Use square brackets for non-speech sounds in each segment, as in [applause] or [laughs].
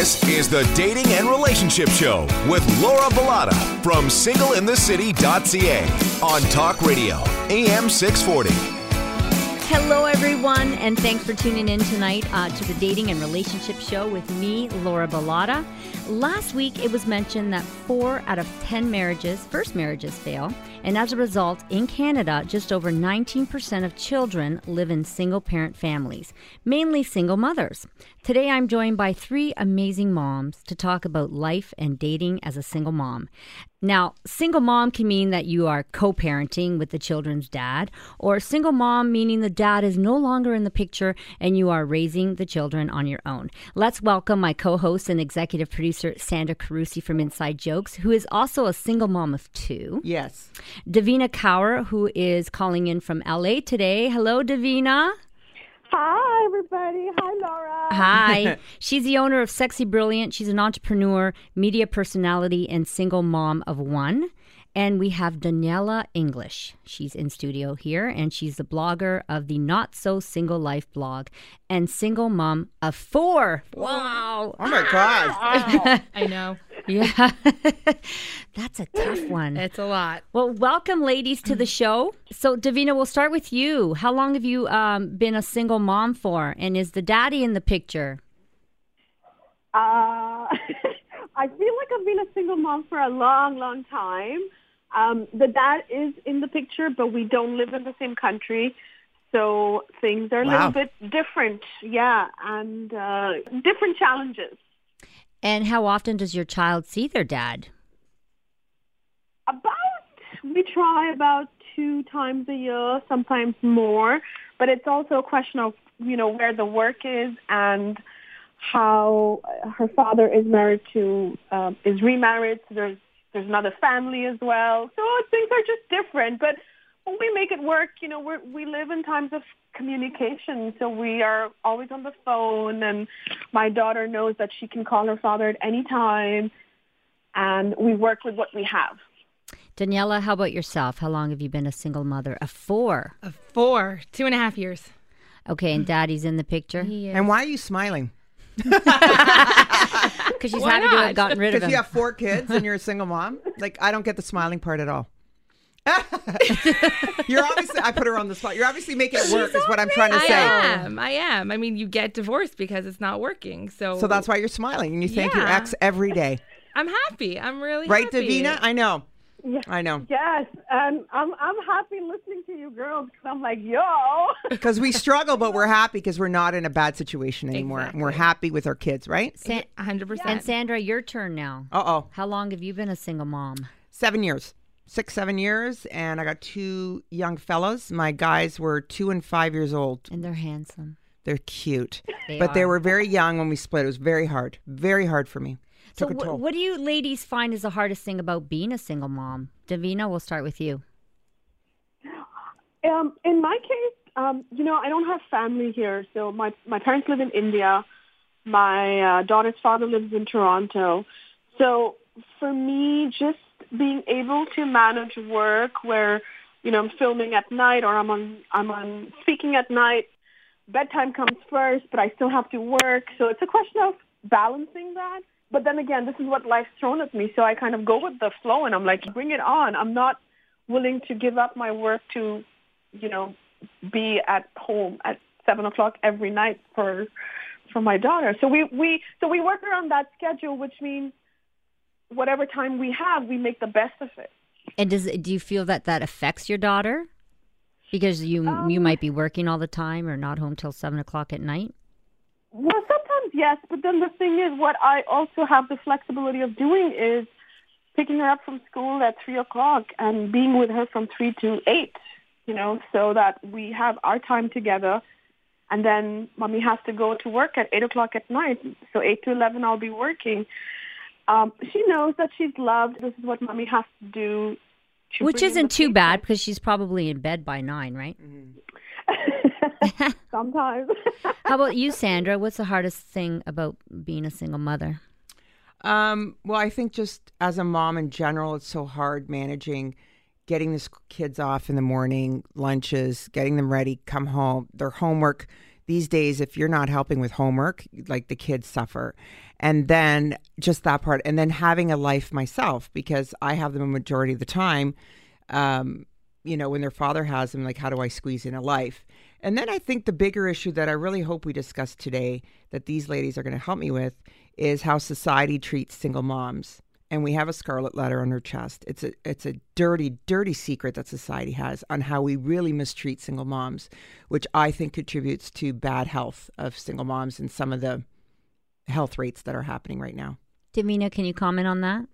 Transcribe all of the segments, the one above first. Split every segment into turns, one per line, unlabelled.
This is the Dating and Relationship Show with Laura Bilotta from singleinthecity.ca on Talk Radio, AM 640.
Hello, everyone, and thanks for tuning in tonight uh, to the Dating and Relationship Show with me, Laura Bilotta. Last week, it was mentioned that four out of 10 marriages, first marriages, fail. And as a result, in Canada, just over 19% of children live in single parent families, mainly single mothers. Today, I'm joined by three amazing moms to talk about life and dating as a single mom. Now, single mom can mean that you are co parenting with the children's dad, or single mom meaning the dad is no longer in the picture and you are raising the children on your own. Let's welcome my co host and executive producer, Sandra Carusi from Inside Jokes, who is also a single mom of two.
Yes.
Devina Kaur, who is calling in from LA today. Hello, Devina.
Hi, everybody. Hi, Laura.
Hi. [laughs] She's the owner of Sexy Brilliant. She's an entrepreneur, media personality, and single mom of one. And we have Daniella English. She's in studio here, and she's the blogger of the Not So Single Life blog and single mom of four. Oh. Wow.
Oh my God. [laughs]
I know.
Yeah. [laughs] That's a tough one.
It's a lot.
Well, welcome, ladies, to the show. So, Devina, we'll start with you. How long have you um, been a single mom for? And is the daddy in the picture?
Uh, [laughs] I feel like I've been a single mom for a long, long time. Um, the dad is in the picture, but we don't live in the same country. So things are a
Wow.
little bit different. Yeah. And uh, different challenges.
And how often does your child see their dad?
About, we try about two times a year, sometimes more. But it's also a question of, you know, where the work is and how her father is married to, um, is remarried. So there's, there's another family as well. So things are just different. But we make it work, you know, we're, we live in times of communication. So we are always on the phone and my daughter knows that she can call her father at any time. And we work with what we have.
Daniella, how about yourself? How long have you been a single mother? A four.
A four, two and a half years.
Okay, and daddy's in the picture?
He is.
And why are you smiling? [laughs] [laughs]
Because she's
Why
happy to have gotten rid of
Because
him.
you have four kids and you're a single mom? Like, I don't get the smiling part at all. [laughs] you're obviously, I put her on the spot. You're obviously making it work, is what I'm trying to say.
I am. I am. I mean, you get divorced because it's not working. So,
So that's why you're smiling and you thank your
Yeah.
ex every day.
I'm happy. I'm really
Right,
happy.
Devina? I know.
Yeah.
I know.
Yes, and I'm I'm happy listening to you girls because I'm like, yo. [laughs]
Because we struggle, but we're happy because we're not in a bad situation anymore. And we're happy with our kids, right?
Sa-
hundred
and
percent.
And Sandra, your turn now.
Uh oh.
How long have you been a single mom?
seven years six seven years and i got two young fellows my guys were two and five years old
And they're handsome.
they're cute
They
but they were very young when we split it was very hard very hard for me
So,
took a
wh-
toll
what do you ladies find is the hardest thing about being a single mom? Devina, we'll start with you.
Um, in my case, um, you know, I don't have family here, so my my parents live in India. My uh, daughter's father lives in Toronto. So for me, just being able to manage work where, you know, I'm filming at night or I'm on I'm on speaking at night. Bedtime comes first, but I still have to work. So it's a question of balancing that. But then again, this is what life's thrown at me. So I kind of go with the flow and I'm like, bring it on. I'm not willing to give up my work to, you know, be at home at seven o'clock every night for for my daughter. So we, we so we work around that schedule, which means whatever time we have, we make the best of it.
And does do you feel that that affects your daughter? Because you you
Um,
might be working all the time or not home till seven o'clock at night.
Well, sometimes yes, but then the thing is, what I also have the flexibility of doing is picking her up from school at three o'clock and being with her from three to eight. You know, so that we have our time together, and then mommy has to go to work at eight o'clock at night. So eight to eleven, I'll be working. Um, she knows that she's loved. This is what mommy has to do. to
Which isn't
the
too bad because she's probably in bed by nine, right? [laughs]
Sometimes. [laughs]
How about you, Sandra? What's the hardest thing about being a single mother?
Um, well, I think just as a mom in general, it's so hard managing getting the kids off in the morning, lunches, getting them ready, come home, their homework, these days, if you're not helping with homework, like the kids suffer. And then just that part, and then having a life myself because I have them a majority of the time. Um, you know, when their father has them, like, how do I squeeze in a life? And then I think the bigger issue that I really hope we discuss today that these ladies are going to help me with is how society treats single moms. And we have a scarlet letter on her chest. It's a it's a dirty, dirty secret that society has on how we really mistreat single moms, which I think contributes to bad health of single moms and some of the health rates that are happening right now.
Devina, can you comment on that?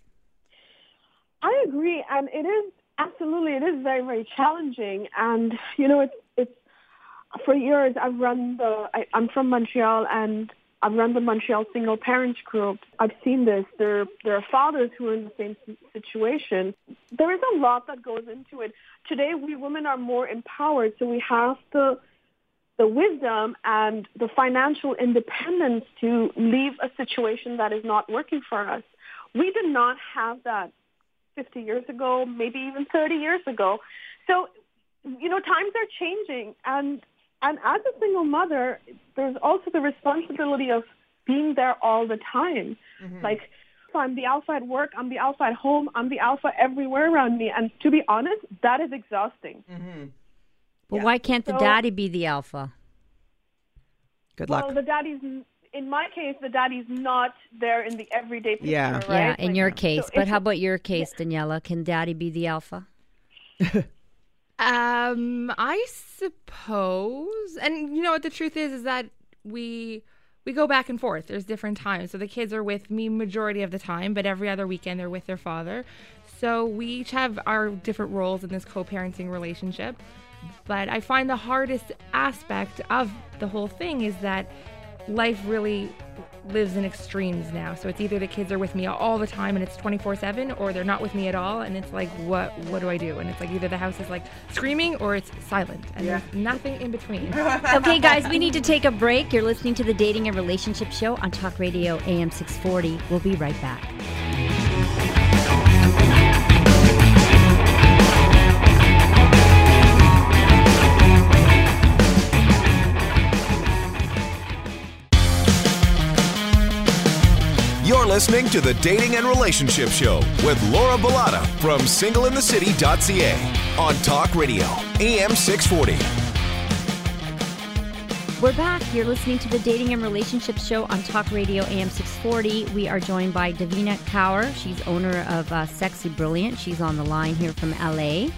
I agree, and it is absolutely it is very very challenging, and you know it's it's for years I've run the I, I'm from Montreal and I've run the Montreal single parents group. I've seen this. There there are fathers who are in the same situation. There is a lot that goes into it. Today we women are more empowered, so we have the the wisdom and the financial independence to leave a situation that is not working for us. We did not have that 50 years ago, maybe even 30 years ago. So, you know, times are changing. And, and as a single mother, there's also the responsibility of being there all the time. Mm-hmm. Like, I'm the alpha at work, I'm the alpha at home, I'm the alpha everywhere around me. And to be honest, that is exhausting.
Mm-hmm. But yeah. why can't the so, daddy be the alpha?
Good
luck.
Well,
the daddy's in my case, the daddy's not there in the everyday picture.
Yeah,
right?
yeah. In like, your case, so but how about your case, yeah. Daniella? Can daddy be the alpha? [laughs]
um, I suppose. And you know what the truth is is that we we go back and forth. There's different times. So the kids are with me majority of the time, but every other weekend they're with their father. So we each have our different roles in this co-parenting relationship. But I find the hardest aspect of the whole thing is that life really lives in extremes now. So it's either the kids are with me all the time and it's 24/7 or they're not with me at all and it's like what what do I do? And it's like either the house is like screaming or it's silent and yeah. there's nothing in between. [laughs]
okay guys, we need to take a break. You're listening to the Dating and Relationship Show on Talk Radio AM 640. We'll be right back.
Listening to the Dating and Relationship Show with Laura Bilotta from singleinthecity.ca on Talk Radio, AM 640.
We're back. You're listening to the Dating and Relationship Show on Talk Radio AM 640. We are joined by Devina Kaur. She's owner of uh, Sexy Brilliant. She's on the line here from LA.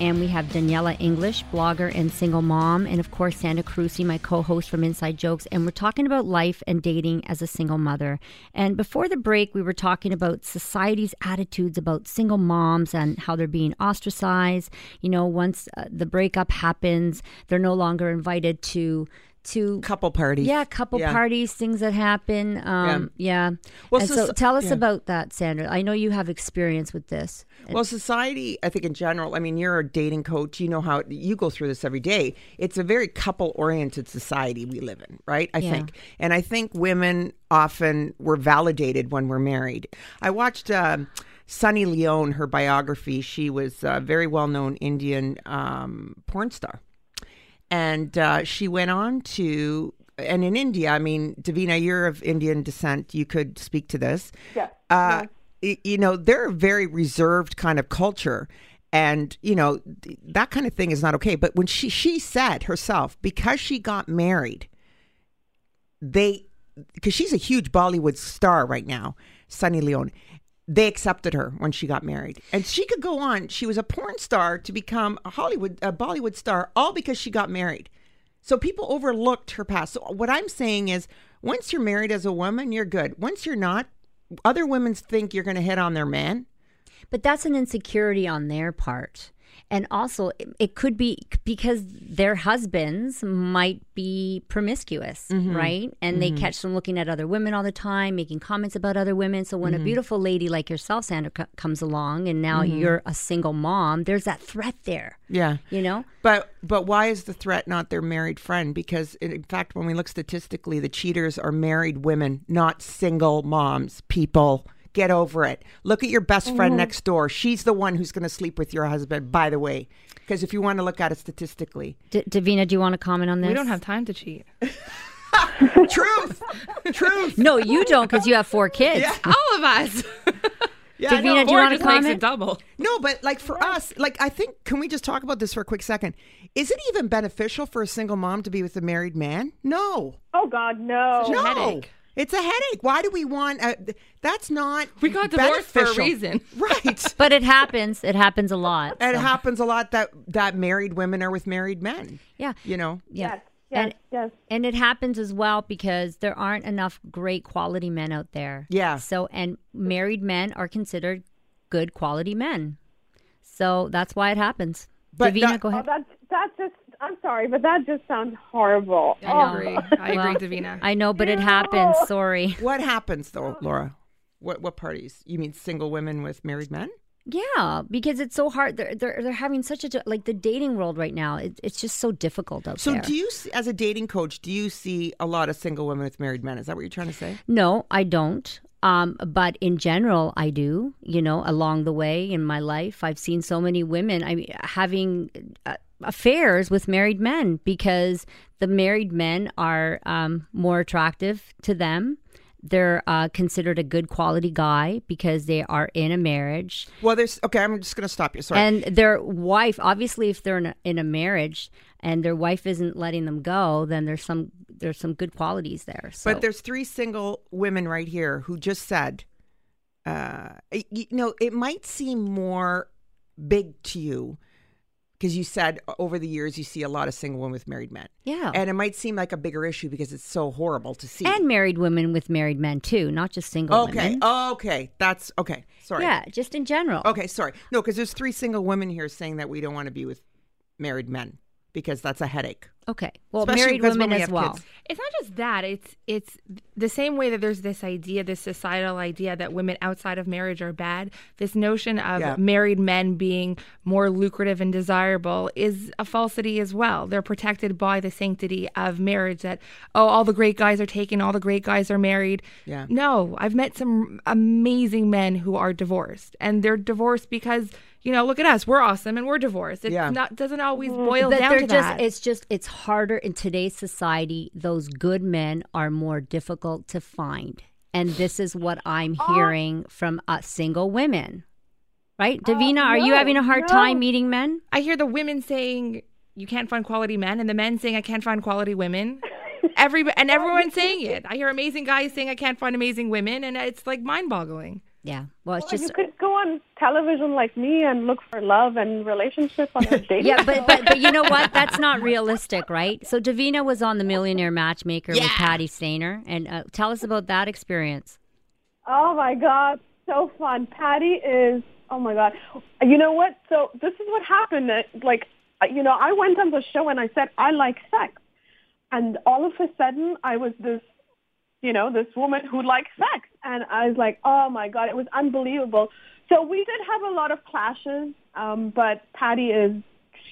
And we have Daniella English, blogger and single mom, and of course, Sandra Carusi, my co host from Inside Jokes. And we're talking about life and dating as a single mother. And before the break, we were talking about society's attitudes about single moms and how they're being ostracized. You know, once uh, the breakup happens, they're no longer invited to to
couple parties.
Yeah, couple yeah. parties, things that happen. Um, yeah. yeah. Well, and so, so tell us yeah. about that, Sandra. I know you have experience with this.
Well, society, I think in general, I mean, you're a dating coach. You know how you go through this every day. It's a very couple oriented society we live in, right? I think. And I think women often were validated when we're married. I watched. Um, Sunny Leone, her biography, she was a very well known Indian um, porn star and uh, she went on to, and in India, I mean, Devina, you're of Indian descent. You could speak to this.
Yeah. Uh,
yeah. You know, they're a very reserved kind of culture. And, you know, that kind of thing is not okay. But when she, she said herself, because she got married, they, because she's a huge Bollywood star right now, Sunny Leone they accepted her when she got married. And she could go on. She was a porn star to become a hollywood a bollywood star all because she got married. So people overlooked her past. So what i'm saying is once you're married as a woman you're good. Once you're not other women think you're going to hit on their man.
But that's an insecurity on their part and also it could be because their husbands might be promiscuous mm-hmm. right and mm-hmm. they catch them looking at other women all the time making comments about other women so when mm-hmm. a beautiful lady like yourself sandra c- comes along and now mm-hmm. you're a single mom there's that threat there
yeah
you know
but but why is the threat not their married friend because in fact when we look statistically the cheaters are married women not single moms people Get over it. Look at your best
Mm-hmm.
friend next door. She's the one who's going to sleep with your husband, by the way. Because if you want to look at it statistically,
D- Devina, do you want to comment on this?
We don't have time to cheat. [laughs] [laughs]
truth, truth.
No, you don't because you have four kids. Yeah. [laughs]
All of us.
Yeah,
Devina,
no.
do you
Or
want to
just makes it
comment?
double.
No, but like for us, like I think, can we just talk about this for a quick second? Is it even beneficial for a single mom to be with a married man? No,
Oh God, no.
no.
Headache.
It's a headache. Why do we want? A, that's not.
We got divorced for a reason. [laughs]
right? [laughs]
But it happens. It happens a lot.
And it
so.
happens a lot that that married women are with married men.
Yeah.
You know.
Yeah.
Yes, yes,
And,
yes.
and it happens as well because there aren't enough great quality men out there.
Yeah.
So, and married men are considered good quality men. So that's why it happens.
But
Devina,
that-
go
Oh,
ahead.
that's that's just. I'm sorry, but that just sounds horrible.
I
Oh,
agree. I
Well,
agree, Devina.
I know, but it happens. Sorry.
What happens though, Laura? What what parties? You mean single women with married men?
Yeah, because it's so hard. They're they're, they're having such a like the dating world right now. It, it's just so difficult out
So
there.
do you, see, as a dating coach, do you see a lot of single women with married men? Is that what you're trying to say?
No, I don't. Um, but in general, I do. You know, along the way in my life, I've seen so many women I mean, having uh, affairs with married men because the married men are um, more attractive to them. They're uh, considered a good quality guy because they are in a marriage.
Well, there's okay. I'm just going to stop you. Sorry.
And their wife, obviously, if they're in a, in a marriage and their wife isn't letting them go, then there's some there's some good qualities there. So.
But there's three single women right here who just said, uh, you know, it might seem more big to you because you said over the years you see a lot of single women with married men.
yeah,
And it might seem like a bigger issue because it's so horrible to see.
and married women with married men too, not just single
okay.
women.
Okay. That's okay. Sorry.
Yeah, just in general.
Okay. Sorry. No, because there's three single women here saying that we don't want to be with married men because that's a headache.
Okay. Well,
Especially
married
because
women
we
as well.
kids.
It's not just that. It's it's the same way that there's this idea, this societal idea that women outside of marriage are bad. This notion of
Yeah.
married men being more lucrative and desirable is a falsity as well. They're protected by the sanctity of marriage. That oh, all the great guys are taken, all the great guys are married.
Yeah.
No, I've met some amazing men who are divorced, and they're divorced because you know, look at us, we're awesome, and we're divorced. It
Yeah.
not doesn't always mm. boil
That
down
they're
to
just
that.
it's just it's harder in today's society. Those good men are more difficult to find. And this is what I'm uh, hearing from uh, single women. Right? Uh, Devina, are you having a hard
no.
time meeting men?
I hear the women saying you can't find quality men, and the men saying I can't find quality women. Every and everyone's [laughs] saying it. I hear amazing guys saying I can't find amazing women, and it's like mind-boggling.
Yeah. Well, it's
Well, you could go on television like me and look for love and relationship on a [laughs] dating.
Yeah, but, but but you know what? [laughs] That's not realistic, right? So Devina was on the Millionaire Matchmaker with Patti Stanger, and uh, tell us about that experience.
Oh my God, so fun. Patti is, oh my God. You know what? So this is what happened. Uh, Like, uh, you know, I went on the show and I said, I like sex. And all of a sudden, I was this, you know, this woman who likes sex. And I was like, oh my God, it was unbelievable. So we did have a lot of clashes, um, but Patti is,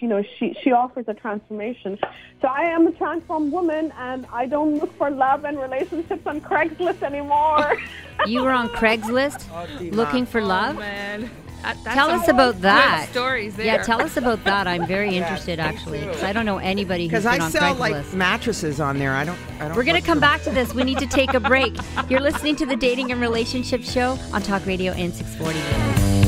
you know, she, she offers a transformation. So I am a transformed woman, and I don't look for love and relationships on Craigslist anymore. [laughs]
You were on Craigslist looking for love.
Oh, man, that's
Tell us about that.
stories there.
Yeah, tell us about that. I'm very [laughs] interested, actually, 'cause I don't know anybody who's
Because
been
I
on
sell
Craigslist.
like mattresses on there. I don't. I don't
We're going to come
for-
back to this. We need to take a [laughs] break. You're listening to the Dating and Relationship Show on Talk Radio AM640.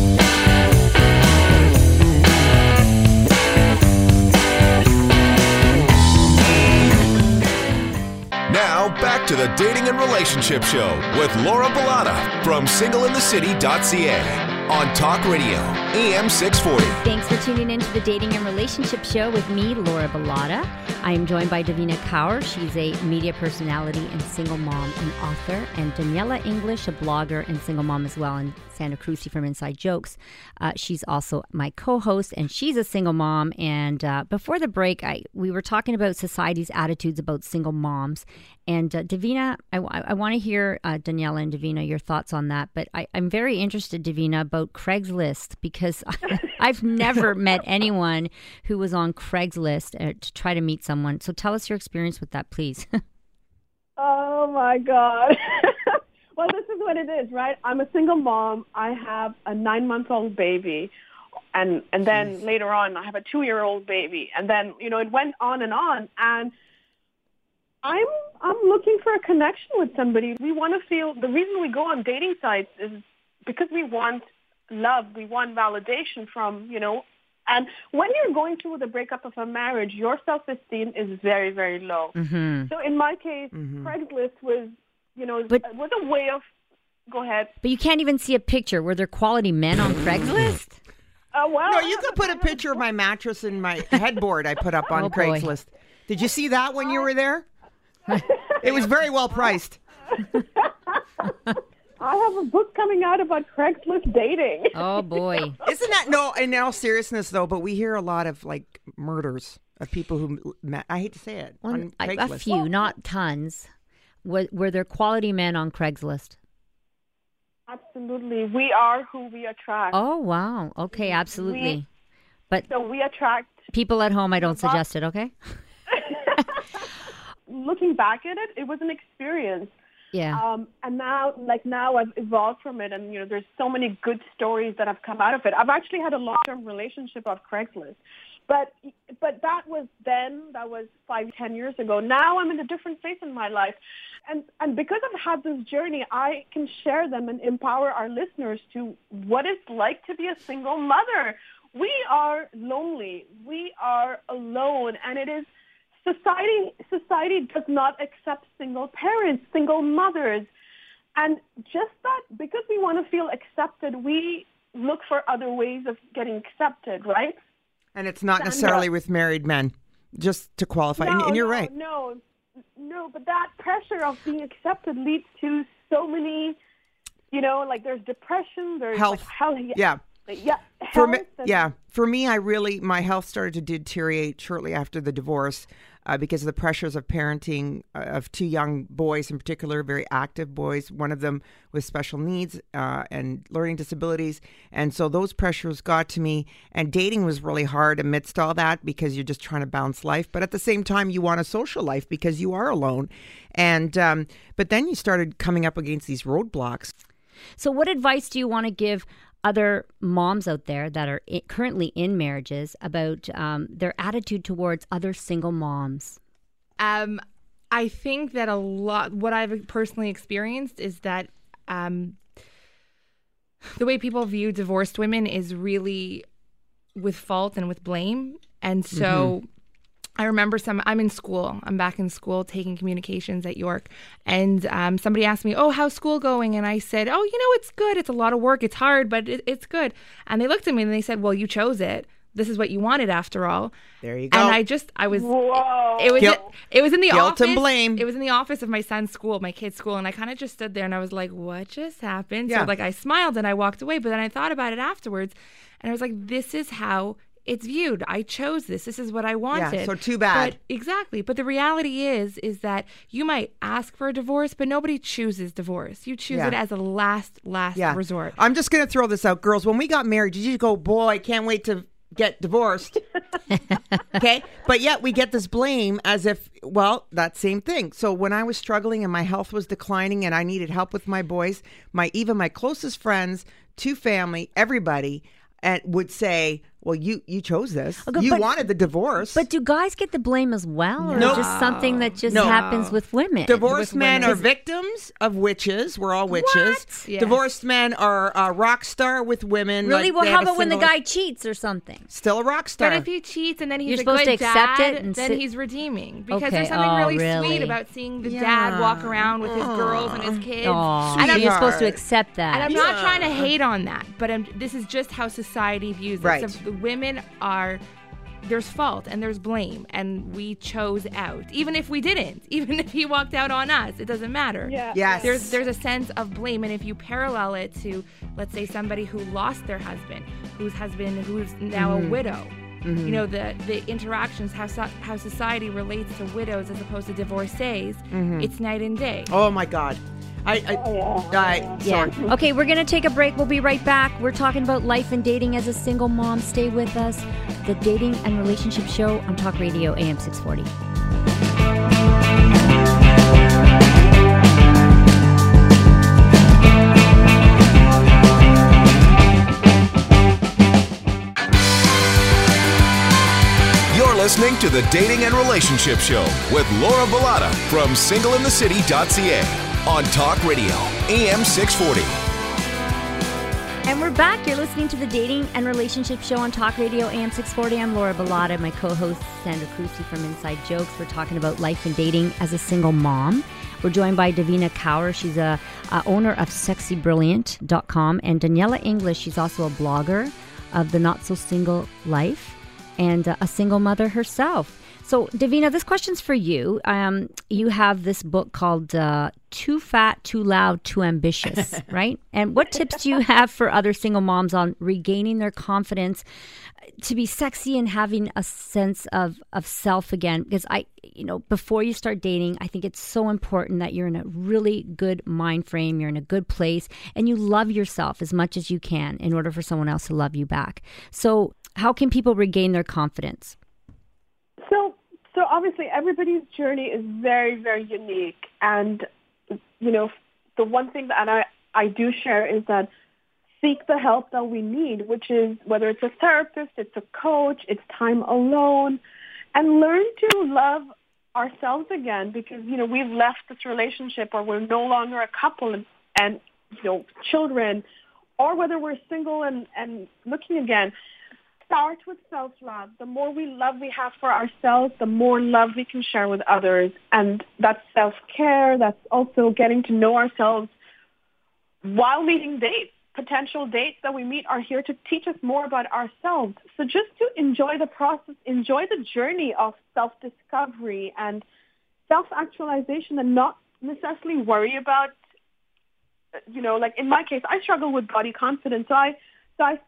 Now, back to the Dating and Relationship Show with Laura Bilotta from singleinthecity.ca on Talk Radio, AM 640.
Thanks for tuning in to the Dating and Relationship Show with me, Laura Bilotta. I am joined by Devina Kaur. She's a media personality and single mom and author, and Daniella English, a blogger and single mom as well, and Sandra Carusi from Inside Jokes. Uh, she's also my co-host, and she's a single mom. And uh, before the break, I we were talking about society's attitudes about single moms. And uh, Devina, I, I want to hear uh, Daniella and Devina your thoughts on that. But I, I'm very interested, Devina, about Craigslist because [laughs] [laughs] I've never met anyone who was on Craigslist uh, to try to meet someone. So tell us your experience with that, please. [laughs]
Oh my God. well, this is what it it is, right? I'm a single mom. I have a nine month old baby. And and then later on I have a two year old baby. And then, you know, it went on and on and I'm I'm looking for a connection with somebody. We want to feel the reason we go on dating sites is because we want love, we want validation from, you know, and when you're going through the breakup of a marriage, your self-esteem is very, very low.
Mm-hmm.
So in my case, Craigslist was, you know,
But-
was a way of. Go ahead.
But you can't even see a picture. Were there quality men on Craigslist?
Uh, well,
No, you could put a picture of my mattress and my headboard I put up on [laughs]
Oh, boy.
Craigslist. Did you see that when you were there? [laughs] it was very well priced. [laughs]
I have a book coming out about Craigslist dating. [laughs]
Oh boy.
Isn't that no? In all seriousness, though, but we hear a lot of like murders of people who met. I hate to say it
One,
on
a, a
Craigslist.
few, not tons. Were, were there quality men on Craigslist?
Absolutely, we are who we attract.
Oh wow. Okay, absolutely. But
So we attract.
people at home, I don't suggest it. Okay. [laughs]
Looking back at it, it was an experience.
Yeah.
Um, and now, like now, I've evolved from it, and you know, there's so many good stories that have come out of it. I've actually had a long-term relationship off Craigslist, but but that was then. That was five, ten years ago. Now I'm in a different phase in my life, and and because I've had this journey, I can share them and empower our listeners to what it's like to be a single mother. We are lonely. We are alone, and it is society society does not accept single parents, single mothers. And just that because we want to feel accepted, we look for other ways of getting accepted, right?
and it's not necessarily with married men. Just to qualify, and,
No,
and you're
no,
right.
No, no, but that pressure of being accepted leads to so many, you know, like there's depression, there's
Health.
like health,
Yeah.
yeah,
For me,
and-
yeah, for me, I really my health started to deteriorate shortly after the divorce uh, because of the pressures of parenting uh, of two young boys, in particular, very active boys. One of them with special needs uh, and learning disabilities, and so those pressures got to me. And dating was really hard amidst all that because you're just trying to balance life, but at the same time, you want a social life because you are alone. And um, but then you started coming up against these roadblocks.
So, what advice do you want to give other moms out there that are i- currently in marriages about um, their attitude towards other single moms?
Um, I think that a lot, what I've personally experienced is that um, the way people view divorced women is really with fault and with blame. And so I remember some, I'm in school, I'm back in school taking communications at York. And um, somebody asked me, Oh, how's school going? And I said, Oh, you know, it's good. It's a lot of work. It's hard, but it, it's good. And they looked at me and they said, Well, you chose it. This is what you wanted after all.
There you go.
And I just, I was,
Whoa.
it was
Guilt-
it was in the
guilt
office.
and blame.
It was in the office of my son's school, my kid's school, and I kind of just stood there and I was like, "What just happened?"
Yeah.
So like I smiled and I walked away, but then I thought about it afterwards, and I was like, "This is how." It's viewed. I chose this. This is what I wanted.
Yeah, so too bad.
But exactly. But the reality is, is that you might ask for a divorce, but nobody chooses divorce. You choose
Yeah.
it as a last, last
yeah.
resort.
I'm just going to throw this out, girls. When we got married, did you go, boy, can't wait to get divorced? [laughs] okay. But yet we get this blame as if, well, that same thing. So when I was struggling and my health was declining and I needed help with my boys, my even my closest friends, to family, everybody, and would say, well, you you chose this.
Okay,
you
but-
wanted the divorce.
But do guys get the blame as well, or
No.
just something that just
No.
happens with women?
Divorced
with
men
women.
are victims of witches. We're all witches.
What? Yes.
Divorced men are a rock star with women.
Really?
like
well, how
have a
about when the guy cheats or something?
still a rock star?
But if he cheats and then he's
You're
a
supposed
good
to accept
dad,
it and
then
sit-
he's redeeming because
Okay,
there's something
oh,
really,
really?
sweet about seeing the
Yeah.
dad walk around with his girls and his kids.
Oh,
and
so
I'm,
you're supposed to accept that.
and I'm not trying to hate on that, but I'm, this is just how society views it.
Right.
So the women are there's fault and there's blame, and we chose out, even if we didn't, [laughs] even if he walked out on us, it doesn't matter.
Yeah.
Yes.
There's there's a sense of blame, and if you parallel it to, let's say, somebody who lost their husband, whose husband who's now
Mm-hmm.
a widow, you know the the interactions, how so, how society relates to widows as opposed to divorcees, it's night and day.
oh my God, I, I,
oh, yeah.
Yeah. Okay, we're gonna take a break. We'll be right back. We're talking about life and dating as a single mom. Stay with us. The Dating and Relationship Show on Talk Radio AM 640.
You're listening to the Dating and Relationship Show with Laura Bilotta from singleinthecity.ca on Talk Radio, AM 640.
And we're back. You're listening to the Dating and Relationship Show on Talk Radio AM 640. I'm Laura Bilotta, my co-host Sandra Carusi from Inside Jokes. We're talking about life and dating as a single mom. We're joined by Devina Kaur. She's a, a owner of SexyBrilliant.com, and Daniella English. She's also a blogger of the Not So Single Life and a single mother herself. So, Devina, this question's for you. Um, you have this book called uh, Too Fat, Too Loud, Too Ambitious, [laughs] right? And what tips do you have for other single moms on regaining their confidence to be sexy and having a sense of, of self again? Because I, you know, before you start dating, I think it's so important that you're in a really good mind frame, you're in a good place, and you love yourself as much as you can in order for someone else to love you back. So, how can people regain their confidence?
So, obviously everybody's journey is very, very unique. And, you know, the one thing that I, I do share is that seek the help that we need, which is whether it's a therapist, it's a coach, it's time alone, and learn to love ourselves again because, you know, we've left this relationship or we're no longer a couple and, and you know, children, or whether we're single and, and looking again start with self-love. The more we love we have for ourselves, the more love we can share with others. And that's self-care. That's also getting to know ourselves while meeting dates. Potential dates that we meet are here to teach us more about ourselves. So just to enjoy the process, enjoy the journey of self-discovery and self-actualization and not necessarily worry about, you know, like in my case, I struggle with body confidence. So I, so I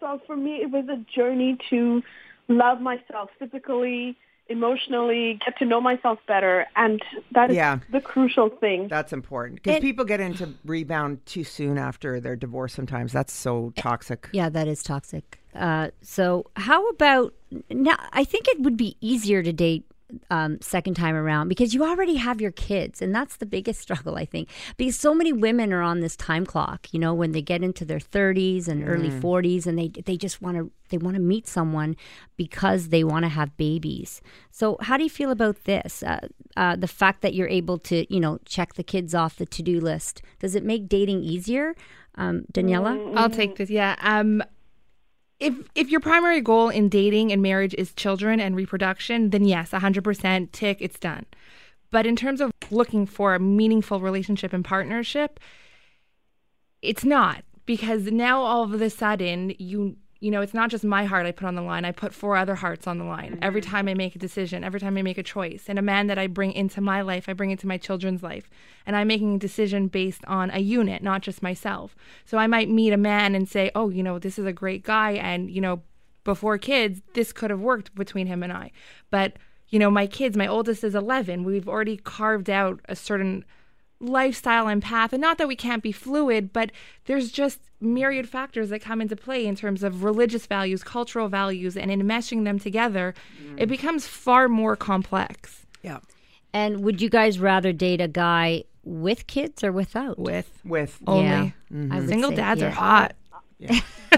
so for me, it was a journey to love myself physically, emotionally, get to know myself better, and that is
Yeah.
the crucial thing.
That's important because
And-
people get into rebound too soon after their divorce. Sometimes that's so toxic.
Yeah, that is toxic. Uh, so, how about now? I think it would be easier to date um, second time around because you already have your kids, and that's the biggest [laughs] struggle I think. Because so many women are on this time clock. You know, when they get into their thirties and early forties, and they they just want to they want to meet someone because they want to have babies. So, how do you feel about this? Uh, uh, the fact that you're able to you know check the kids off the to do list does it make dating easier? Um, Daniella?
I'll take this. Yeah. Um, if if your primary goal in dating and marriage is children and reproduction, then yes, 100% tick, it's done. But in terms of looking for a meaningful relationship and partnership, it's not because now all of a sudden you you know it's not just my heart I put on the line. I put four other hearts on the line every mm-hmm. time I make a decision, every time I make a choice. And a man that I bring into my life, I bring into my children's life. And I'm making a decision based on a unit, not just myself. So I might meet a man and say, "Oh, you know, this is a great guy and, you know, before kids, this could have worked between him and I." But, you know, my kids, my oldest is 11. We've already carved out a certain lifestyle and path and not that we can't be fluid but there's just myriad factors that come into play in terms of religious values cultural values and in meshing them together it becomes far more complex.
Yeah.
And would you guys rather date a guy with kids or without?
with.
With.
Only.
Yeah, I would
single
say,
dads
yeah.
are hot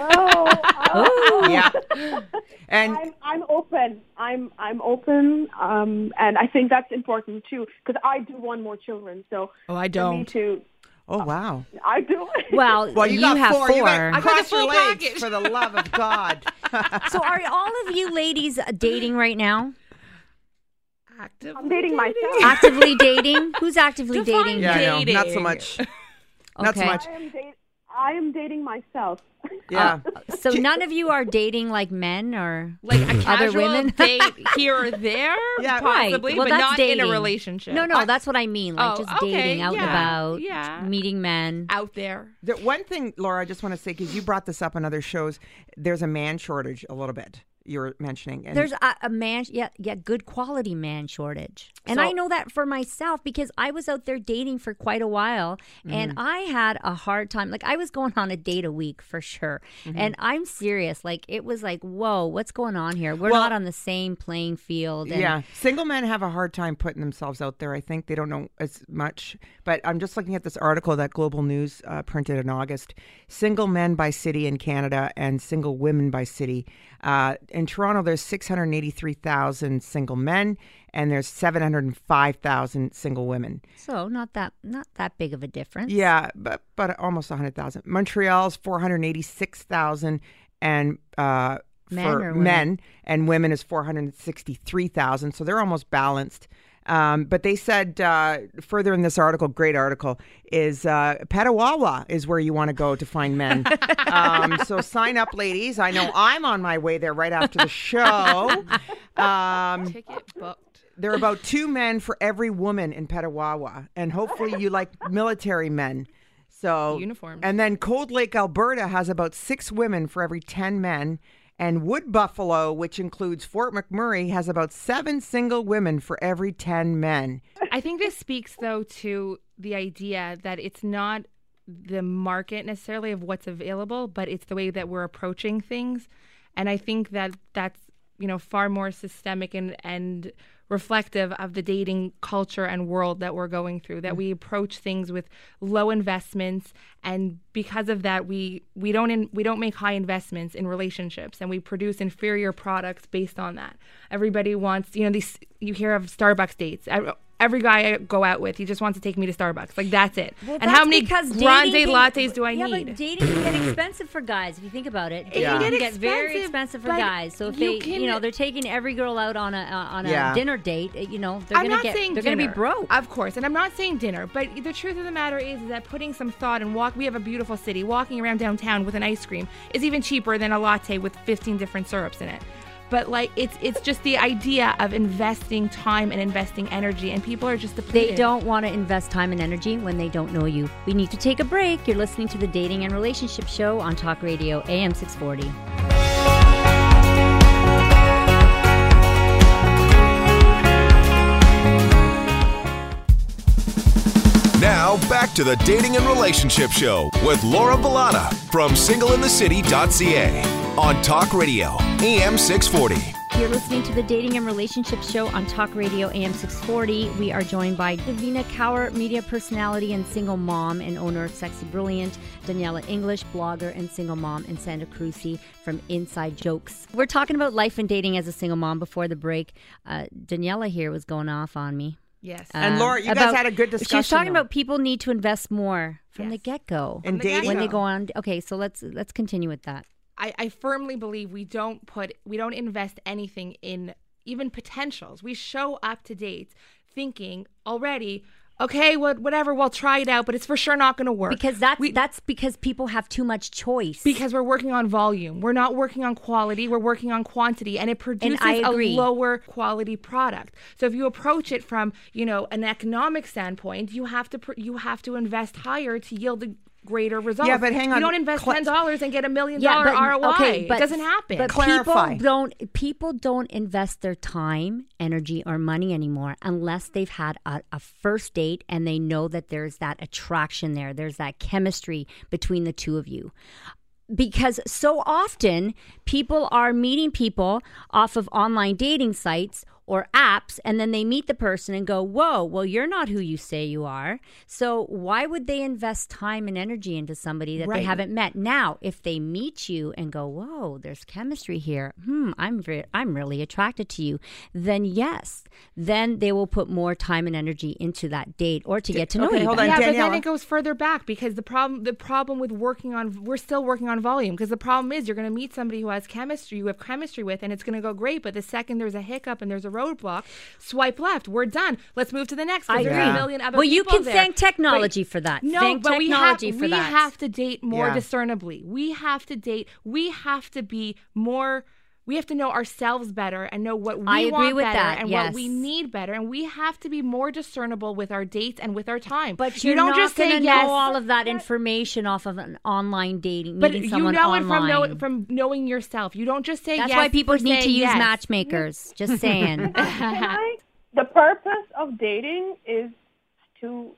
Oh, [laughs] oh,
yeah, [laughs] and
I'm I'm open. I'm I'm open, um, and I think that's important too because I do want more children. So
oh i don't
to
oh wow.
I do. [laughs]
Well,
Well, you, got
have
four.
four.
You got
I got
cross
the
your
full
legs
package.
for the love of God.
so are all of you ladies dating right now?
actively
I'm dating myself.
Actively dating? Who's actively
Define
dating?
yeah, I know. Not so
Dating.
much. Not so
Okay.
much.
I am date. I am dating myself.
Yeah.
Uh, [laughs] so none of you are dating like men or
like a
Other women?
date here or there [laughs]
Yeah.
Right.
possibly
Well,
but
that's
not in
dating.
a relationship
No, no, that's what I mean. Like
Oh,
just
okay,
dating out and
yeah,
about,
yeah.
meeting men.
out there
The one thing, Laura, I just want to say because you brought this up on other shows, there's a man shortage a little bit. You were mentioning. And
There's a, a man, yeah, yeah, good quality man shortage, and I know that for myself because I was out there dating for quite a while, and
Mm-hmm.
I had a hard time. Like I was going on a date a week for sure,
Mm-hmm.
and I'm serious. Like it was like, whoa, what's going on here? We're
Well-
not on the same playing field. And
yeah, single men have a hard time putting themselves out there. I think they don't know as much. But I'm just looking at this article that Global News uh, printed in August: single men by city in Canada and single women by city. Uh, in Toronto, there's 683,000 single men, and there's 705,000 single women.
So not that not that big of a difference.
Yeah, but but almost 100,000. Montreal's 486,000, and uh,
Men
for men and women is 463,000. So they're almost balanced. Um, but they said uh, further in this article, great article, is uh, Petawawa is where you want to go to find men. [laughs] um, so sign up, ladies. I know I'm on my way there right after the show. [laughs] Um,
Ticket booked.
there are about two men for every woman in Petawawa, and hopefully you like military men. So
Uniforms.
And then Cold Lake, Alberta, has about six women for every ten men, and Wood Buffalo, which includes Fort McMurray, has about seven single women for every ten men.
I think this speaks though to the idea that it's not the market necessarily of what's available, but it's the way that we're approaching things. And I think that that's you know far more systemic and and reflective of the dating culture and world that we're going through that mm. we approach things with low investments and because of that we we don't in, we don't make high investments in relationships and we produce inferior products based on that. Everybody wants you know these you hear of starbucks dates every guy i go out with he just wants to take me to starbucks like that's it
Well,
and how
that's
many
because
grande
dating can-
lattes do i
yeah,
need
but dating can get expensive for guys if you think about it. Dating
Yeah.
can
get
get very
expensive,
expensive for guys. So if
you
they,
can-
you know, they're taking every girl out on a uh, on a
Yeah.
dinner date, uh, you know, they're
I'm
gonna
not
get
saying
they're
dinner,
gonna be broke.
Of course, and I'm not saying dinner, but the truth of the matter is, is that putting some thought and walk. We have a beautiful city. Walking around downtown with an ice cream is even cheaper than a latte with 15 different syrups in it. But like, it's it's just the idea of investing time and investing energy, and people are just depleted.
They don't want to invest time and energy when they don't know you. We need to take a break. You're listening to the Dating and Relationship Show on Talk Radio AM 640.
Now, back to the Dating and Relationship Show with Laura Bilotta from singleinthecity.ca on Talk Radio, AM 640.
You're listening to the Dating and Relationship Show on Talk Radio AM 640. We are joined by Devina Kaur, media personality and single mom and owner of Sexy Brilliant, Daniella English, blogger and single mom, and Sandra Carusi from Inside Jokes. We're talking about life and dating as a single mom before the break. Uh, Daniella here was going off on me.
Yes.
And
um,
Laura, you guys had a good discussion.
She was talking
though.
about people need to invest more from the
Yes.
get go.
In
the get-go.
dating,
when they go on. Okay, so let's let's continue with that.
I, I firmly believe we don't put we don't invest anything in even potentials. We show up to dates thinking already, okay, what whatever, we'll try it out, but it's for sure not going to work
Because that's
We-
that's because people have too much choice.
because we're working on volume. We're not working on quality. We're working on quantity, and it produces
I
a lower quality product. So if you approach it from you know an economic standpoint, you have to pr- you have to invest higher to yield a greater results.
Yeah, but hang on.
You don't invest ten dollars and get a million dollar ROI.
okay, but,
it doesn't happen.
But
Clarify.
people don't people don't invest their time, energy, or money anymore unless they've had a, a first date and they know that there's that attraction there. There's that chemistry between the two of you. Because so often people are meeting people off of online dating sites or apps, and then they meet the person and go, Whoa, well, you're not who you say you are. So why would they invest time and energy into somebody that they haven't met? Now, if they meet you and go, Whoa, there's chemistry here. Hmm, I'm re- I'm really attracted to you. Then yes, then they will put more time and energy into that date or to get to know
okay,
you.
hold
better.
on.
yeah, but then it goes further back because the problem the problem with working on we're still working on volume because the problem is you're going to meet somebody who has chemistry you have chemistry with and it's going to go great but the second there's a hiccup and there's a roadblock swipe left we're done let's move to the next.
I
there's
agree.
a million other
Well, you can
there.
thank technology
But-
for that.
no
Thank
but
technology
we have
for
we
that.
have to date more
Yeah.
discernibly we have to date we have to be more we have to know ourselves better and know what we
I agree
want
with
better
that,
and what we need better and we have to be more discernible with our dates and with our time
But
you
you're
don't
not
just say
gonna
yes
know all of that information off of an online dating.
but
meeting
you
someone
know
online.
it from know, from knowing yourself. You don't just say
That's
yes.
why people need to use
yes.
matchmakers. Just saying. [laughs]
I? [laughs] The purpose of dating is to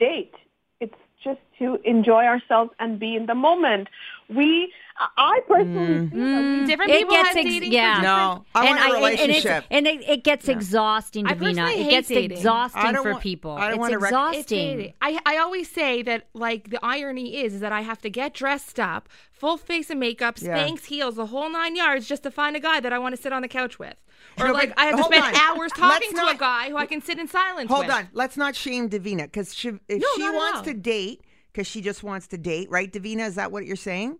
date. It's just to enjoy ourselves and be in the moment. We, I personally mm. feel that mm.
Different
It
people
gets
have
ex-
dating.
yeah.
No, I want a
and
relationship.
and, and it, it gets exhausting,
I
Devina.
personally
It
hate
gets
dating.
Exhausting for
want-
people.
I don't
it's
wanna rec-
exhausting.
It's. I, I always say that like the irony is is that I have to get dressed up, full face of makeup,
Yeah.
Heels, the whole nine yards, just to find a guy that I want to sit on the couch with. Or
No,
like
but
I have to spend
on. [laughs]
hours talking
Let's
to a guy who I can sit in silence
Hold
with.
on. Let's not shame Devina because she, if
No,
she wants to date, because she just wants to date, right, Devina? Is that what you're saying?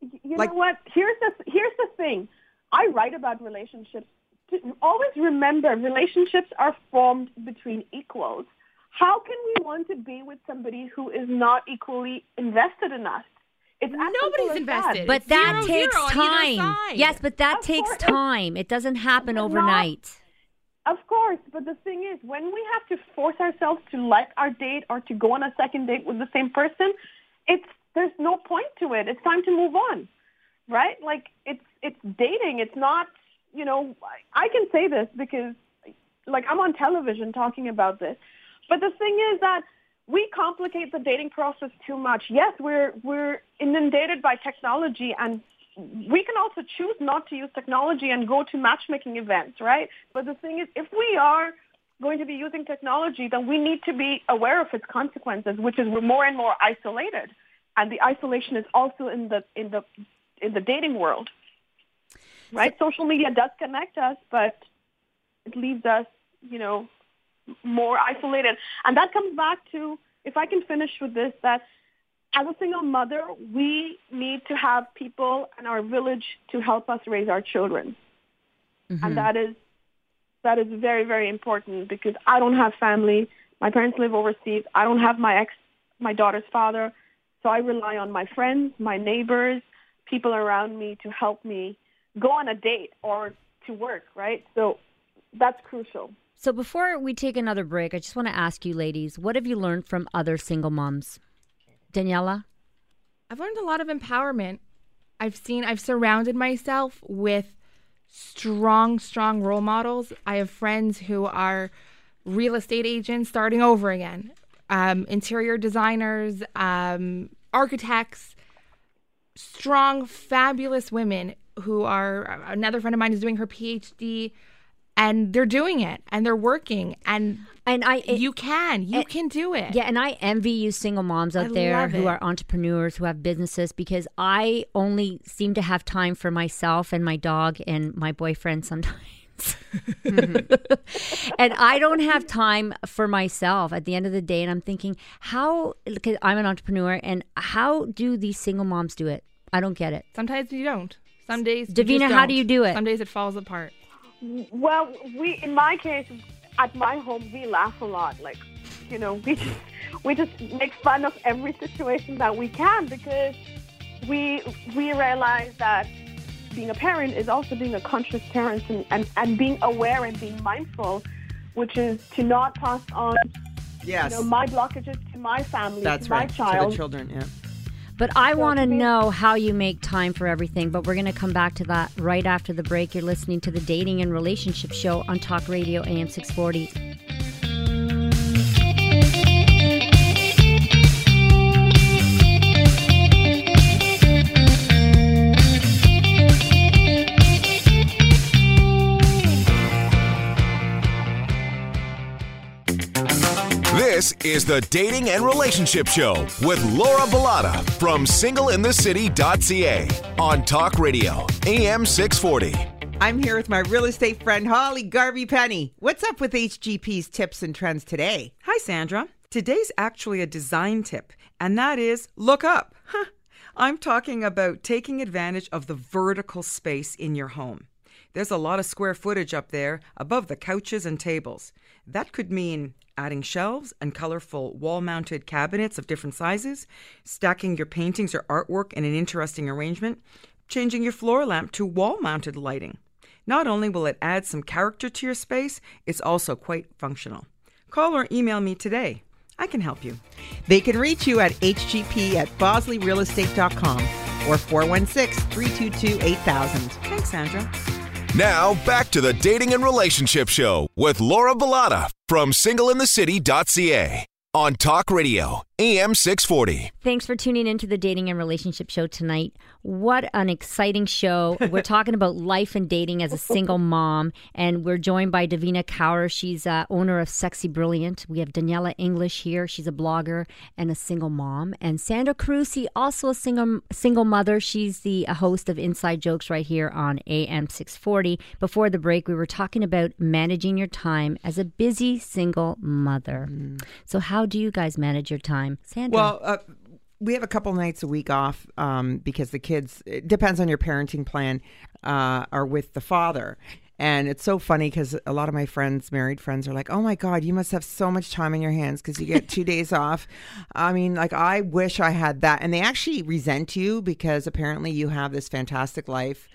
You
Like-
know what? Here's the here's the thing. I write about relationships. To always remember, relationships are formed between equals. How can we want to be with somebody who is not equally invested in us? It's as
Nobody's invested.
That.
But
It's
that
zero,
takes
zero
time. Yes, but that
Of
takes
course.
time. It doesn't happen
But not-
overnight.
Of course, but the thing is, when we have to force ourselves to like our date or to go on a second date with the same person, it's there's no point to it. It's time to move on, right? Like it's it's dating. It's not, you know, I can say this because, like, I'm on television talking about this, but the thing is that we complicate the dating process too much. Yes, we're we're inundated by technology and we can also choose not to use technology and go to matchmaking events, right? But the thing is, if we are going to be using technology, then we need to be aware of its consequences, which is we're more and more isolated, and the isolation is also in the in the in the dating world, right? Social media does connect us, but it leaves us, you know, more isolated, and that comes back to if I can finish with this that as a single mother, we need to have people in our village to help us raise our children. And mm-hmm. that is that is very, very important because I don't have family. My parents live overseas. I don't have my ex my daughter's father. So I rely on my friends, my neighbors, people around me to help me go on a date or to work, right? So that's crucial.
So before we take another break, I just want to ask you ladies, what have you learned from other single moms? Daniella?
I've learned a lot of empowerment. I've seen, I've surrounded myself with strong, strong role models. I have friends who are real estate agents starting over again, um, interior designers, um, architects, strong, fabulous women who are. Another friend of mine is doing her PhD. And they're doing it, and they're working, and
And I
you can, you
it-
can do it.
Yeah, and I envy you single moms out
I
there who
it.
are entrepreneurs, who have businesses, because I only seem to have time for myself and my dog and my boyfriend sometimes. [laughs] [laughs] Mm-hmm. and I don't have time for myself at the end of the day. And I'm thinking, how, because I'm an entrepreneur, and how do these single moms do it? I don't get it.
Sometimes you don't. Some days, you
Devina,
just
how
don't.
do you do it?
Some days it falls apart.
Well, we in my case, at my home, we laugh a lot. Like, you know, we just we just make fun of every situation that we can because we we realize that being a parent is also being a conscious parent and, and, and being aware and being mindful, which is to not pass on
Yes.
you know my blockages to my family,
That's
to my
right. To
child.
the children, yeah.
But I want to
to
know how you make time for everything. But we're going to come back to that right after the break. You're listening to the Dating and Relationship Show on Talk Radio AM 640.
This is the Dating and Relationship Show with Laura Bilotta from singleinthecity.ca on Talk Radio, AM 640.
I'm here with my real estate friend Holly Garvey Penny. What's up with HGP's tips and trends today?
Hi, Sandra. Today's actually a design tip, and that is look up. Huh. [laughs] I'm talking about taking advantage of the vertical space in your home. There's a lot of square footage up there above the couches and tables. That could mean adding shelves and colorful wall mounted cabinets of different sizes, stacking your paintings or artwork in an interesting arrangement, changing your floor lamp to wall mounted lighting. Not only will it add some character to your space, it's also quite functional. Call or email me today. I can help you.
They can reach you at hgp at bosleyrealestate.com or 416 322 8000.
Thanks, Sandra.
Now, back to the Dating and Relationship Show with Laura Bilotta from singleinthecity.ca on Talk Radio, AM 640.
Thanks for tuning into the Dating and Relationship Show tonight. What an exciting show. We're [laughs] talking about life and dating as a single mom, and we're joined by Devina Kaur. She's uh, owner of Sexy Brilliant. We have Daniella English here. She's a blogger and a single mom. And Sandra Carusi, also a single, single mother. She's the host of Inside Jokes right here on AM 640. Before the break, we were talking about managing your time as a busy single mother. Mm. So, how do you guys manage your time? Time. Sandra.
Well, uh, we have a couple nights a week off um, because the kids, it depends on your parenting plan, uh, are with the father. And it's so funny because a lot of my friends, married friends, are like, oh my God, you must have so much time in your hands because you get two [laughs] days off. I mean, like, I wish I had that. And they actually resent you because apparently you have this fantastic life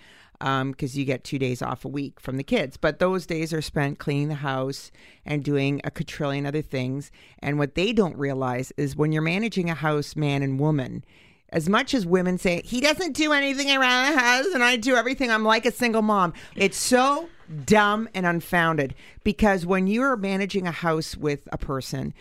because um, you get two days off a week from the kids. But those days are spent cleaning the house and doing a quadrillion other things. And what they don't realize is when you're managing a house, man and woman, as much as women say, he doesn't do anything around the house and I do everything, I'm like a single mom. It's so dumb and unfounded because when you're managing a house with a person,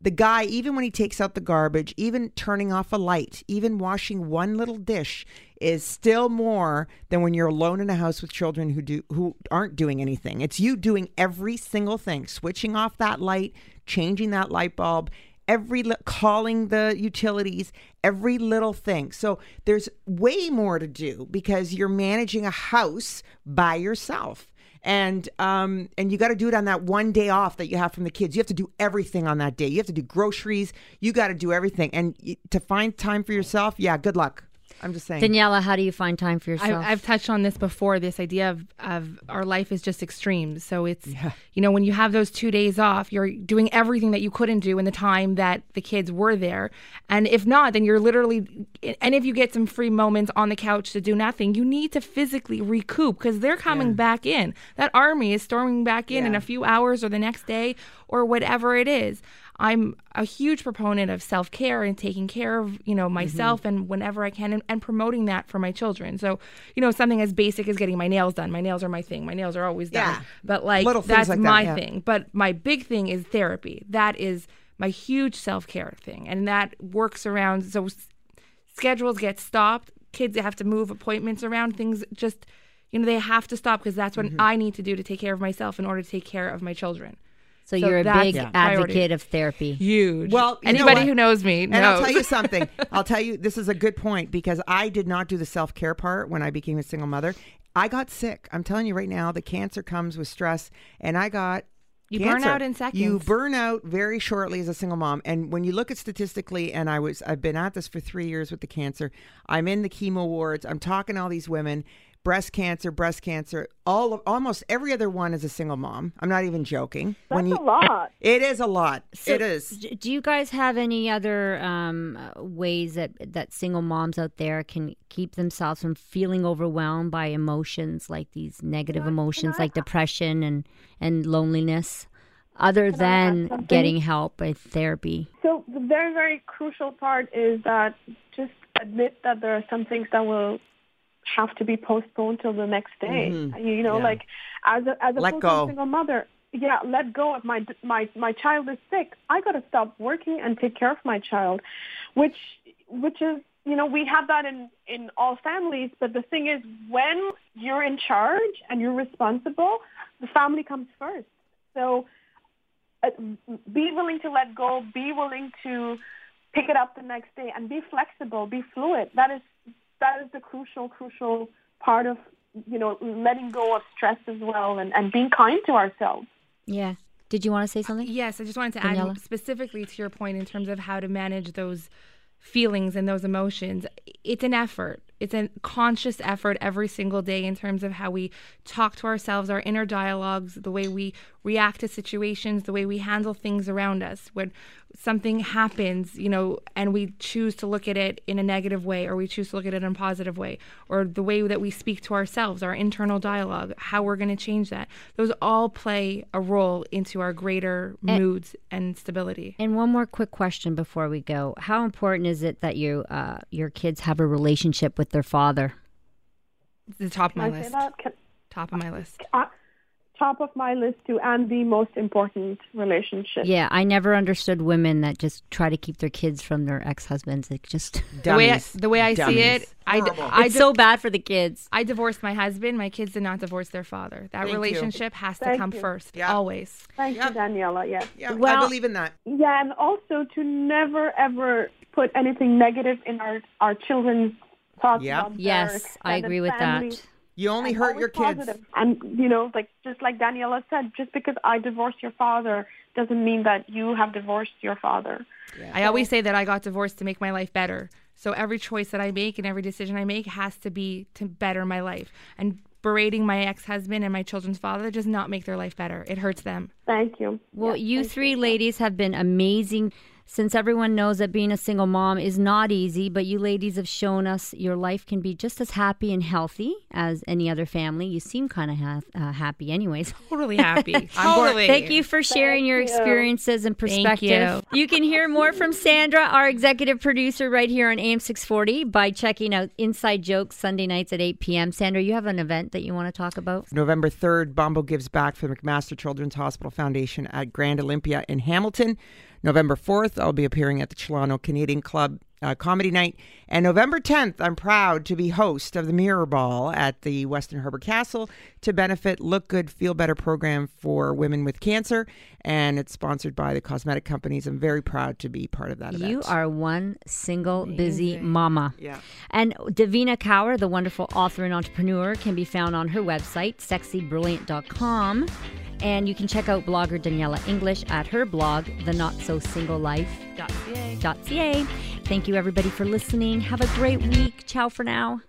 the guy, even when he takes out the garbage, even turning off a light, even washing one little dish, is still more than when you're alone in a house with children who do who aren't doing anything. It's you doing every single thing, switching off that light, changing that light bulb, every li- calling the utilities, every little thing. So there's way more to do because you're managing a house by yourself and um, and you got to do it on that one day off that you have from the kids. You have to do everything on that day. You have to do groceries. You got to do everything, and to find time for yourself, yeah, good luck. I'm just saying.
Daniella, how do you find time for yourself?
I, have touched on this before. This idea of, of our life is just extreme. So it's, yeah. you know, when you have those two days off, you're doing everything that you couldn't do in the time that the kids were there. And if not, then you're literally, and if you get some free moments on the couch to do nothing, you need to physically recoup because they're coming yeah. back in. That army is storming back in yeah. in a few hours or the next day or whatever it is. I'm a huge proponent of self care and taking care of, you know, mm-hmm. myself mm-hmm. and whenever I can and, and, promoting that for my children. So, you know, something as basic as getting my nails done. My nails are my thing. My nails are always done. Yeah. But like that's like my that, yeah. thing. But my big thing is therapy. That is my huge self care thing. And that works around so schedules get stopped. Kids have to move appointments around. Things just you know, they have to stop because that's what mm-hmm. I need to do to take care of myself in order to take care of my children.
So, so you're a big yeah. advocate priority. of therapy.
Huge. Well, anybody who knows me knows.
And I'll tell you something. [laughs] I'll tell you this is a good point because I did not do the self care part when I became a single mother. I got sick. I'm telling you right now, the cancer comes with stress, and I got
you
Cancer.
burn out in seconds.
You burn out very shortly as a single mom. And when you look at statistically, and I was I've been at this for three years with the cancer. I'm in the chemo wards. I'm talking to all these women, breast cancer, breast cancer. All of, almost every other one is a single mom. I'm not even joking.
That's when you, a lot. [laughs]
It is a lot. So it is.
Do you guys have any other um, ways that that single moms out there can keep themselves from feeling overwhelmed by emotions like these negative emotions like depression and and loneliness? Other than getting help with therapy.
So the very, very crucial part is that just admit that there are some things that will have to be postponed till the next day. Mm-hmm. You know, yeah. like as a as a
let go.
single mother, yeah, let go of my my my child is sick. I got to stop working and take care of my child, which which is you know we have that in in all families. But the thing is, when you're in charge and you're responsible, the family comes first. So uh, be willing to let go. Be willing to pick it up the next day and be flexible. Be fluid. That is that is the crucial, crucial part of you know letting go of stress as well and, and being kind to ourselves.
Yeah. Did you want to say something?
Yes, I just wanted to Daniella? add specifically to your point in terms of how to manage those feelings and those emotions. It's an effort. It's a conscious effort every single day in terms of how we talk to ourselves, our inner dialogues, the way we react to situations, the way we handle things around us. When something happens, you know, and we choose to look at it in a negative way or we choose to look at it in a positive way, or the way that we speak to ourselves, our internal dialogue, how we're going to change that. Those all play a role into our greater and, moods and stability.
And one more quick question before we go. How important is it that you uh, your kids have a relationship with their father?
the top of my list. Top of my list.
Uh, top of my list too, and the most important relationship.
Yeah, I never understood women that just try to keep their kids from their ex-husbands. It just [laughs]
The way I,
Dummies.
the way I see
Dummies.
it, I, d-
Horrible.
I,
it's
di-
so bad for the kids.
I divorced my husband. My kids did not divorce their father. That
Thank you.
relationship has to
Thank
come
you.
first,
Yeah.
always.
Thank
Yeah.
you, Daniella. Yes.
Yeah, I believe in that.
Yeah, and also to never ever put anything negative in our our children's thoughts.
Yeah.
about
Yes, I agree with
family.
that.
You only
And
hurt your kids.
positive. And you know, like just like Daniella said, just because I divorced your father doesn't mean that you have divorced your father.
I always say that I got divorced to make my life better. So every choice that I make and every decision I make has to be to better my life. And berating my ex-husband and my children's father does not make their life better. It hurts them.
Thank you.
Well, you three ladies have been amazing. Since everyone knows that being a single mom is not easy, but you ladies have shown us your life can be just as happy and healthy as any other family. You seem kind of ha- uh, happy, anyways.
Totally happy. [laughs] totally.
Thank you for sharing your
you.
experiences and
Thank
perspective.
you.
You can hear more from Sandra, our executive producer, right here on AM 640 by checking out Inside Jokes Sunday nights at 8 p.m. Sandra, you have an event that you want to talk about?
November 3rd, Bombo gives back for the McMaster Children's Hospital Foundation at Grand Olympia in Hamilton. November 4th, I'll be appearing at the Chilano Canadian Club uh, Comedy Night. And November 10th, I'm proud to be host of the Mirror Ball at the Westin Harbour Castle to benefit Look Good, Feel Better program for women with cancer. And it's sponsored by the cosmetic companies. I'm very proud to be part of that event.
You are one single busy mama.
Yeah.
And Devina Kaur, the wonderful author and entrepreneur, can be found on her website, sexybrilliant.com. And you can check out blogger Daniella English at her blog, the Not So Single Life.ca. Thank you, everybody, for listening. Have a great week. Ciao for now.